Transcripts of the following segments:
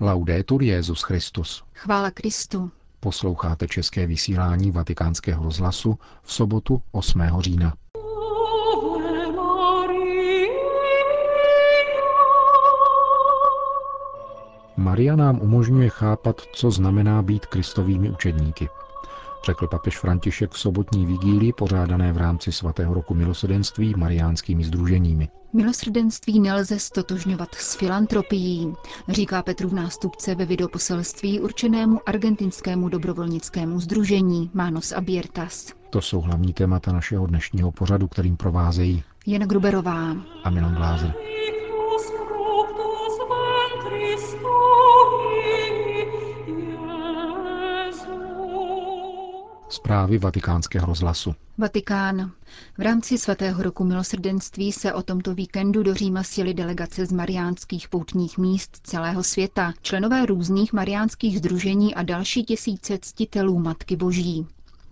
Laudetur Jezus Christus. Chvála Kristu. Posloucháte české vysílání Vatikánského rozhlasu v sobotu 8. října. Maria nám umožňuje chápat, co znamená být kristovými učedníky řekl papež František v sobotní vigílii pořádané v rámci svatého roku milosedenství mariánskými združeními. Milosrdenství nelze stotožňovat s filantropií, říká Petru v nástupce ve videoposelství určenému argentinskému dobrovolnickému združení Manos Abiertas. To jsou hlavní témata našeho dnešního pořadu, kterým provázejí Jen Gruberová a Milan Glázer. Zprávy vatikánského rozhlasu. Vatikán. V rámci svatého roku milosrdenství se o tomto víkendu do Říma sjeli delegace z mariánských poutních míst celého světa, členové různých mariánských združení a další tisíce ctitelů Matky Boží.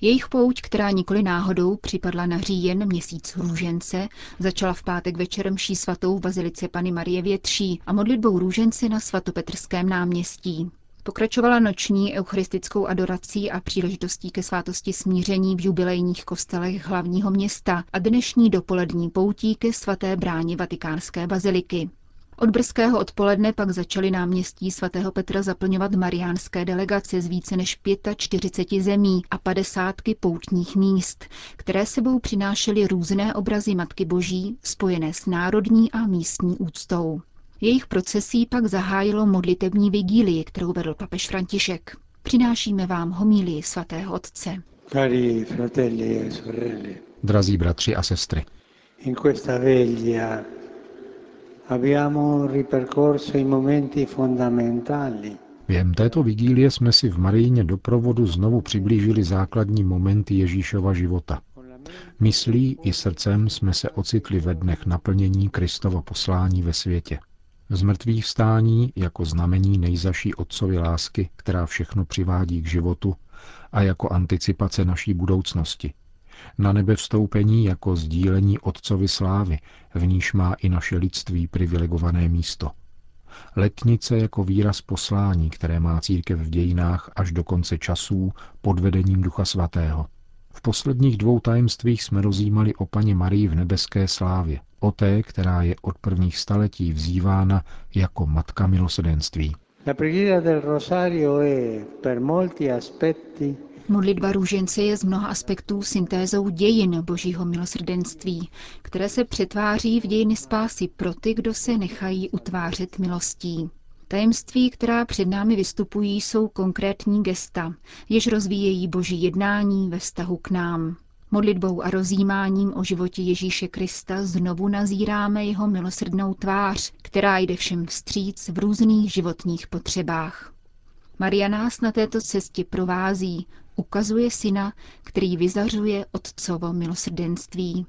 Jejich pouť, která nikoli náhodou připadla na říjen měsíc růžence, začala v pátek večer mší svatou v Bazilice Pany Marie Větší a modlitbou růžence na svatopetrském náměstí. Pokračovala noční eucharistickou adorací a příležitostí ke svátosti smíření v jubilejních kostelech hlavního města a dnešní dopolední poutí ke svaté bráně vatikánské baziliky. Od brzkého odpoledne pak začaly náměstí svatého Petra zaplňovat mariánské delegace z více než 45 zemí a padesátky poutních míst, které sebou přinášely různé obrazy Matky Boží spojené s národní a místní úctou. Jejich procesí pak zahájilo modlitební vigílii, kterou vedl papež František. Přinášíme vám homílii svatého otce. Cari fratelli e sorelle. Drazí bratři a sestry. In questa veglia abbiamo ripercorso i momenti fondamentali Během této vigílie jsme si v Marijně doprovodu znovu přiblížili základní momenty Ježíšova života. Myslí i srdcem jsme se ocitli ve dnech naplnění Kristova poslání ve světě. Zmrtvých vstání jako znamení nejzaší otcovy lásky, která všechno přivádí k životu a jako anticipace naší budoucnosti. Na nebe vstoupení jako sdílení otcovy slávy, v níž má i naše lidství privilegované místo. Letnice jako výraz poslání, které má církev v dějinách až do konce časů pod vedením Ducha Svatého. V posledních dvou tajemstvích jsme rozjímali o paně Marii v nebeské slávě o té, která je od prvních staletí vzývána jako Matka milosedenství. Modlitba růžence je z mnoha aspektů syntézou dějin božího milosrdenství, které se přetváří v dějiny spásy pro ty, kdo se nechají utvářet milostí. Tajemství, která před námi vystupují, jsou konkrétní gesta, jež rozvíjejí boží jednání ve vztahu k nám. Modlitbou a rozjímáním o životě Ježíše Krista znovu nazíráme jeho milosrdnou tvář, která jde všem vstříc v různých životních potřebách. Maria nás na této cestě provází, ukazuje syna, který vyzařuje otcovo milosrdenství.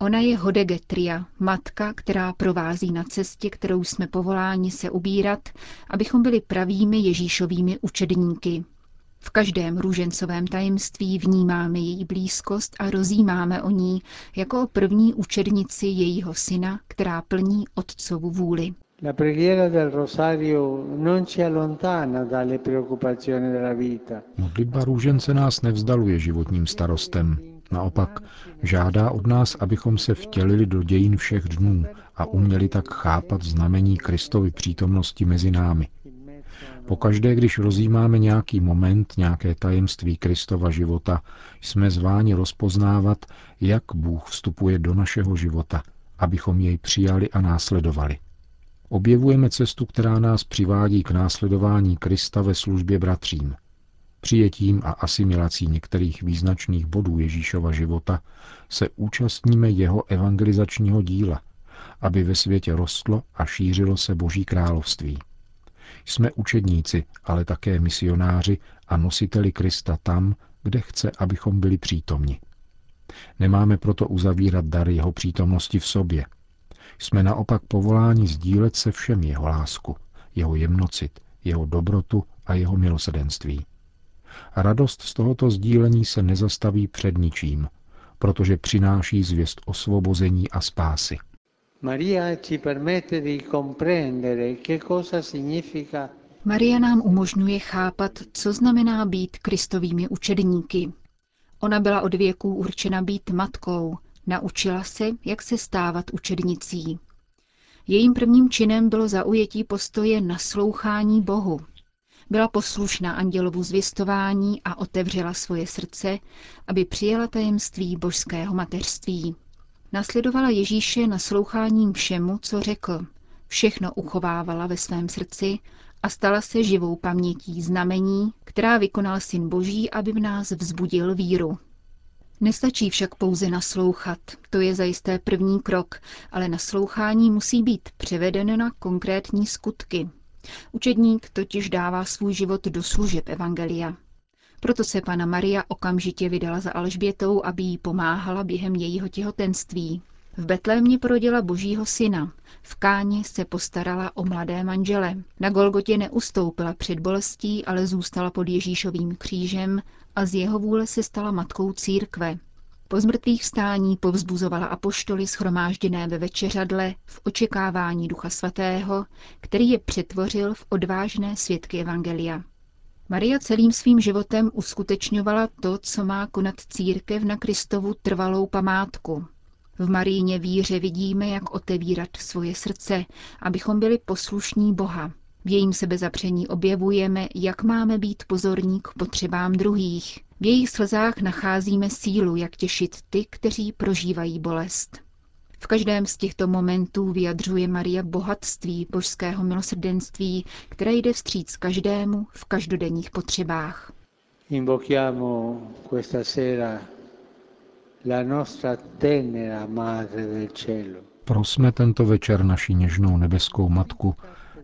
Ona je Hodegetria, matka, která provází na cestě, kterou jsme povoláni se ubírat, abychom byli pravými Ježíšovými učedníky. V každém růžencovém tajemství vnímáme její blízkost a rozjímáme o ní jako o první učednici jejího syna, která plní otcovu vůli. La preghiera del rosario non ci allontana dalle preoccupazioni della vita. Modlitba růžence nás nevzdaluje životním starostem. Naopak žádá od nás, abychom se vtělili do dějin všech dnů a uměli tak chápat znamení Kristovy přítomnosti mezi námi. Pokaždé, když rozjímáme nějaký moment, nějaké tajemství Kristova života, jsme zváni rozpoznávat, jak Bůh vstupuje do našeho života, abychom jej přijali a následovali. Objevujeme cestu, která nás přivádí k následování Krista ve službě bratřím. Přijetím a asimilací některých význačných bodů Ježíšova života se účastníme jeho evangelizačního díla, aby ve světě rostlo a šířilo se Boží království. Jsme učedníci, ale také misionáři a nositeli Krista tam, kde chce, abychom byli přítomni. Nemáme proto uzavírat dar jeho přítomnosti v sobě. Jsme naopak povoláni sdílet se všem jeho lásku, jeho jemnocit, jeho dobrotu a jeho milosedenství. A radost z tohoto sdílení se nezastaví před ničím, protože přináší zvěst osvobození a spásy. Maria ci permette di comprendere che cosa significa Maria nám umožňuje chápat, co znamená být kristovými učedníky. Ona byla od věků určena být matkou, naučila se, jak se stávat učednicí. Jejím prvním činem bylo zaujetí postoje naslouchání Bohu. Byla poslušná andělovu zvěstování a otevřela svoje srdce, aby přijala tajemství božského mateřství. Nasledovala Ježíše nasloucháním všemu, co řekl. Všechno uchovávala ve svém srdci a stala se živou pamětí znamení, která vykonal Syn Boží, aby v nás vzbudil víru. Nestačí však pouze naslouchat, to je zajisté první krok, ale naslouchání musí být převedeno na konkrétní skutky. Učedník totiž dává svůj život do služeb Evangelia. Proto se pana Maria okamžitě vydala za Alžbětou, aby jí pomáhala během jejího těhotenství. V Betlémě porodila božího syna. V Káně se postarala o mladé manžele. Na Golgotě neustoupila před bolestí, ale zůstala pod Ježíšovým křížem a z jeho vůle se stala matkou církve. Po zmrtvých vstání povzbuzovala apoštoly schromážděné ve večeřadle v očekávání Ducha Svatého, který je přetvořil v odvážné svědky Evangelia. Maria celým svým životem uskutečňovala to, co má konat církev na Kristovu trvalou památku. V Maríně víře vidíme, jak otevírat svoje srdce, abychom byli poslušní Boha. V jejím sebezapření objevujeme, jak máme být pozorní k potřebám druhých. V jejich slzách nacházíme sílu, jak těšit ty, kteří prožívají bolest. V každém z těchto momentů vyjadřuje Maria bohatství božského milosrdenství, které jde vstříc každému v každodenních potřebách. Invochiamo questa sera la nostra tenera Madre del Cielo. Prosme tento večer naši něžnou nebeskou matku,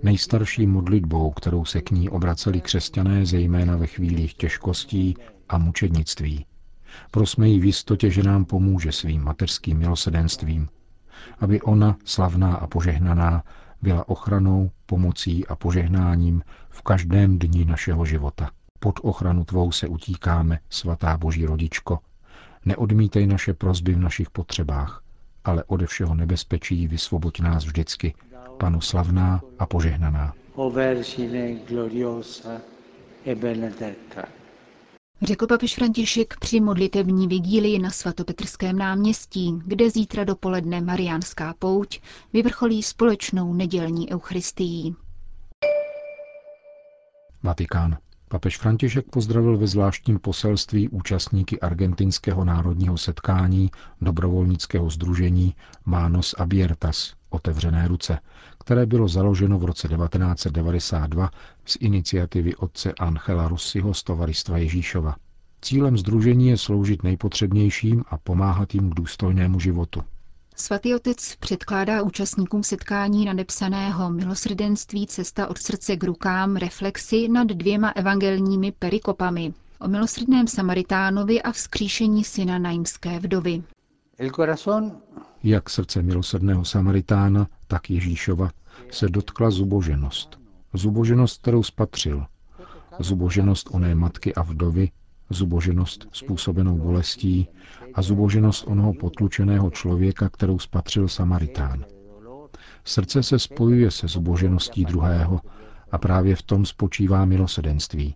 nejstarší modlitbou, kterou se k ní obraceli křesťané zejména ve chvílích těžkostí a mučednictví. Prosme jí v jistotě, že nám pomůže svým mateřským milosedenstvím, aby ona, slavná a požehnaná, byla ochranou, pomocí a požehnáním v každém dni našeho života. Pod ochranu tvou se utíkáme, svatá Boží rodičko. Neodmítej naše prozby v našich potřebách, ale ode všeho nebezpečí vysvoboď nás vždycky, panu slavná a požehnaná. O Vergine gloriosa e benedetta. Řekl papež František při modlitevní vigílii na svatopetrském náměstí, kde zítra dopoledne Mariánská pouť vyvrcholí společnou nedělní eucharistií. Vatikán. Papež František pozdravil ve zvláštním poselství účastníky argentinského národního setkání dobrovolnického združení Manos Abiertas, otevřené ruce, které bylo založeno v roce 1992 z iniciativy otce Angela Rossiho z Tovaristva Ježíšova. Cílem združení je sloužit nejpotřebnějším a pomáhat jim k důstojnému životu. Svatý otec předkládá účastníkům setkání nadepsaného Milosrdenství cesta od srdce k rukám reflexy nad dvěma evangelními perikopami o milosrdném Samaritánovi a vzkříšení syna najmské vdovy. Jak srdce milosrdného Samaritána, tak Ježíšova se dotkla zuboženost. Zuboženost, kterou spatřil. Zuboženost oné matky a vdovy, zuboženost způsobenou bolestí a zuboženost onoho potlučeného člověka, kterou spatřil Samaritán. Srdce se spojuje se zubožeností druhého a právě v tom spočívá milosedenství.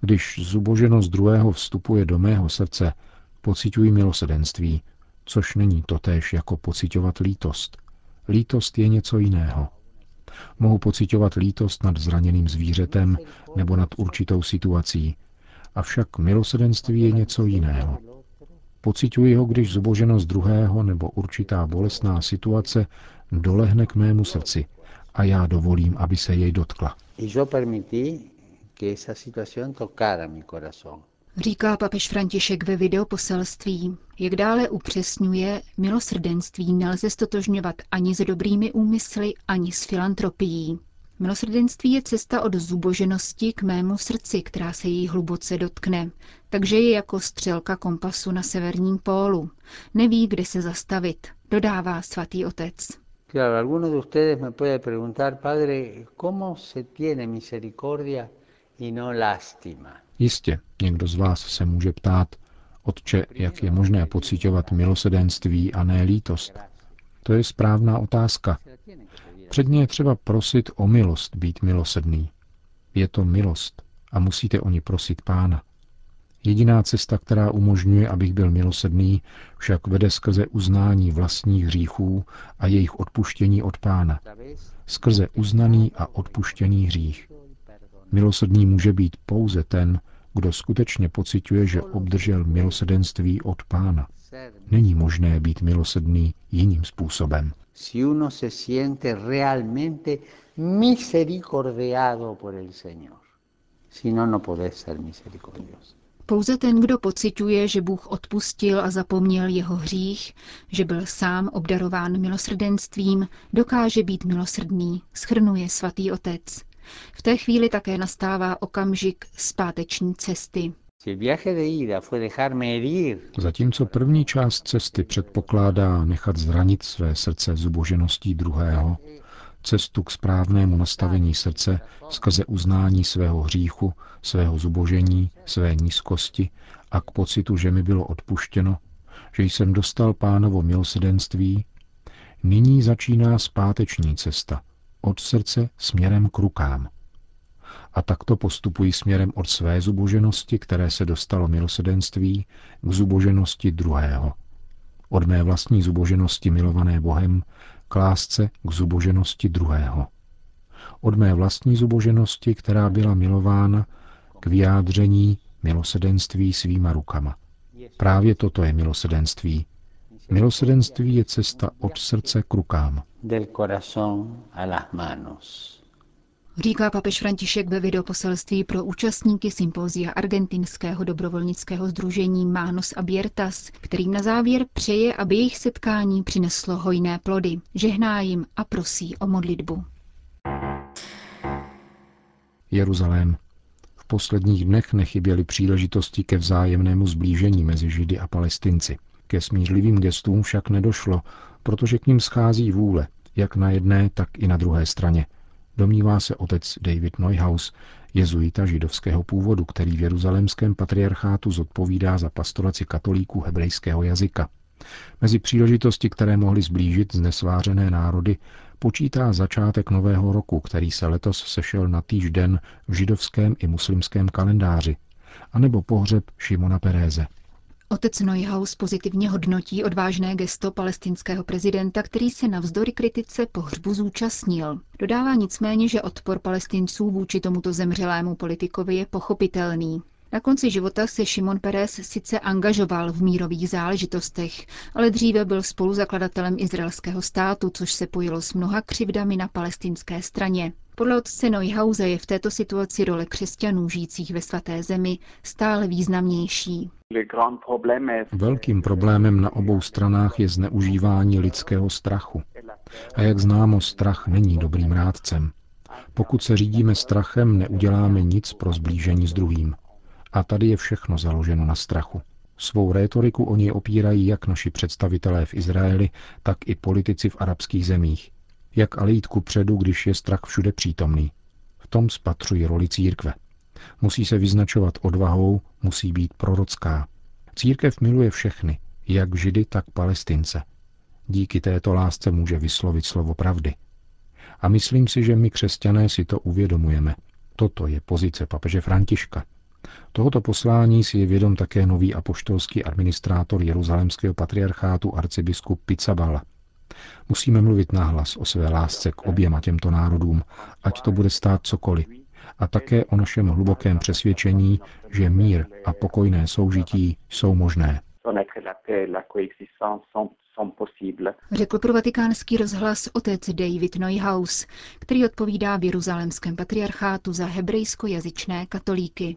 Když zuboženost druhého vstupuje do mého srdce, pocituji milosedenství, což není totéž jako pocitovat lítost. Lítost je něco jiného. Mohu pocitovat lítost nad zraněným zvířetem nebo nad určitou situací, avšak milosedenství je něco jiného. Pocituji ho, když zuboženost druhého nebo určitá bolestná situace dolehne k mému srdci a já dovolím, aby se jej dotkla. Říká papež František ve videoposelství. Jak dále upřesňuje, milosrdenství nelze stotožňovat ani s dobrými úmysly, ani s filantropií. Milosrdenství je cesta od zuboženosti k mému srdci, která se jí hluboce dotkne. Takže je jako střelka kompasu na severním pólu. Neví, kde se zastavit, dodává svatý otec. Claro, alguno de ustedes me puede preguntar, padre, ¿cómo se tiene misericordia y no lástima? Jistě, někdo z vás se může ptát, Otče, jak je možné pocitovat milosedenství a ne lítost? To je správná otázka. Předně je třeba prosit o milost být milosedný. Je to milost a musíte o ní prosit pána. Jediná cesta, která umožňuje, abych byl milosedný, však vede skrze uznání vlastních hříchů a jejich odpuštění od pána. Skrze uznaný a odpuštěný hřích. Milosedný může být pouze ten, kdo skutečně pociťuje, že obdržel milosedenství od pána. Není možné být milosedný jiným způsobem. Si uno se siente realmente misericordiado por el Señor. Si no, no podés ser misericordioso. Pouze ten, kdo pociťuje, že Bůh odpustil a zapomněl jeho hřích, že byl sám obdarován milosrdenstvím, dokáže být milosrdný, schrnuje svatý otec. V té chvíli také nastává okamžik zpáteční cesty. Zatímco první část cesty předpokládá nechat zranit své srdce zubožeností druhého, cestu k správnému nastavení srdce skrze uznání svého hříchu, svého zubožení, své nízkosti a k pocitu, že mi bylo odpuštěno, že jsem dostal pánovo milosedenství, nyní začíná zpáteční cesta, od srdce směrem k rukám. A takto postupují směrem od své zuboženosti, které se dostalo milosedenství, k zuboženosti druhého. Od mé vlastní zuboženosti milované Bohem k lásce k zuboženosti druhého. Od mé vlastní zuboženosti, která byla milována, k vyjádření milosedenství svýma rukama. Právě toto je milosedenství. Milosedenství je cesta od srdce k rukám. Del corazón a las manos. Říká papež František ve videoposelství pro účastníky sympózia argentinského dobrovolnického združení Manos Abiertas, kterým na závěr přeje, aby jejich setkání přineslo hojné plody. Žehná jim a prosí o modlitbu. Jeruzalém. V posledních dnech nechyběly příležitosti ke vzájemnému zblížení mezi Židy a Palestinci. Ke smířlivým gestům však nedošlo, protože k ním schází vůle, jak na jedné, tak i na druhé straně – domnívá se otec David Neuhaus, jezuita židovského původu, který v jeruzalémském patriarchátu zodpovídá za pastoraci katolíků hebrejského jazyka. Mezi příležitosti, které mohly zblížit znesvářené národy, počítá začátek nového roku, který se letos sešel na týž den v židovském i muslimském kalendáři, anebo pohřeb Šimona Peréze. Otec Neuhaus pozitivně hodnotí odvážné gesto palestinského prezidenta, který se navzdory kritice pohřbu zúčastnil. Dodává nicméně, že odpor palestinců vůči tomuto zemřelému politikovi je pochopitelný. Na konci života se Šimon Peres sice angažoval v mírových záležitostech, ale dříve byl spoluzakladatelem izraelského státu, což se pojilo s mnoha křivdami na palestinské straně. Podle otce Neuhause je v této situaci role křesťanů žijících ve svaté zemi stále významnější. Velkým problémem na obou stranách je zneužívání lidského strachu. A jak známo, strach není dobrým rádcem. Pokud se řídíme strachem, neuděláme nic pro zblížení s druhým. A tady je všechno založeno na strachu. Svou rétoriku o něj opírají jak naši představitelé v Izraeli, tak i politici v arabských zemích. Jak ale jít ku předu, když je strach všude přítomný? V tom spatřují roli církve. Musí se vyznačovat odvahou, musí být prorocká. Církev miluje všechny, jak židy, tak palestince. Díky této lásce může vyslovit slovo pravdy. A myslím si, že my křesťané si to uvědomujeme. Toto je pozice papeže Františka. Tohoto poslání si je vědom také nový apoštolský administrátor jeruzalemského patriarchátu arcibiskup Pizzabala. Musíme mluvit nahlas o své lásce k oběma těmto národům, ať to bude stát cokoliv, a také o našem hlubokém přesvědčení, že mír a pokojné soužití jsou možné. Řekl pro vatikánský rozhlas otec David Neuhaus, který odpovídá v jeruzalémském patriarchátu za hebrejsko-jazyčné katolíky.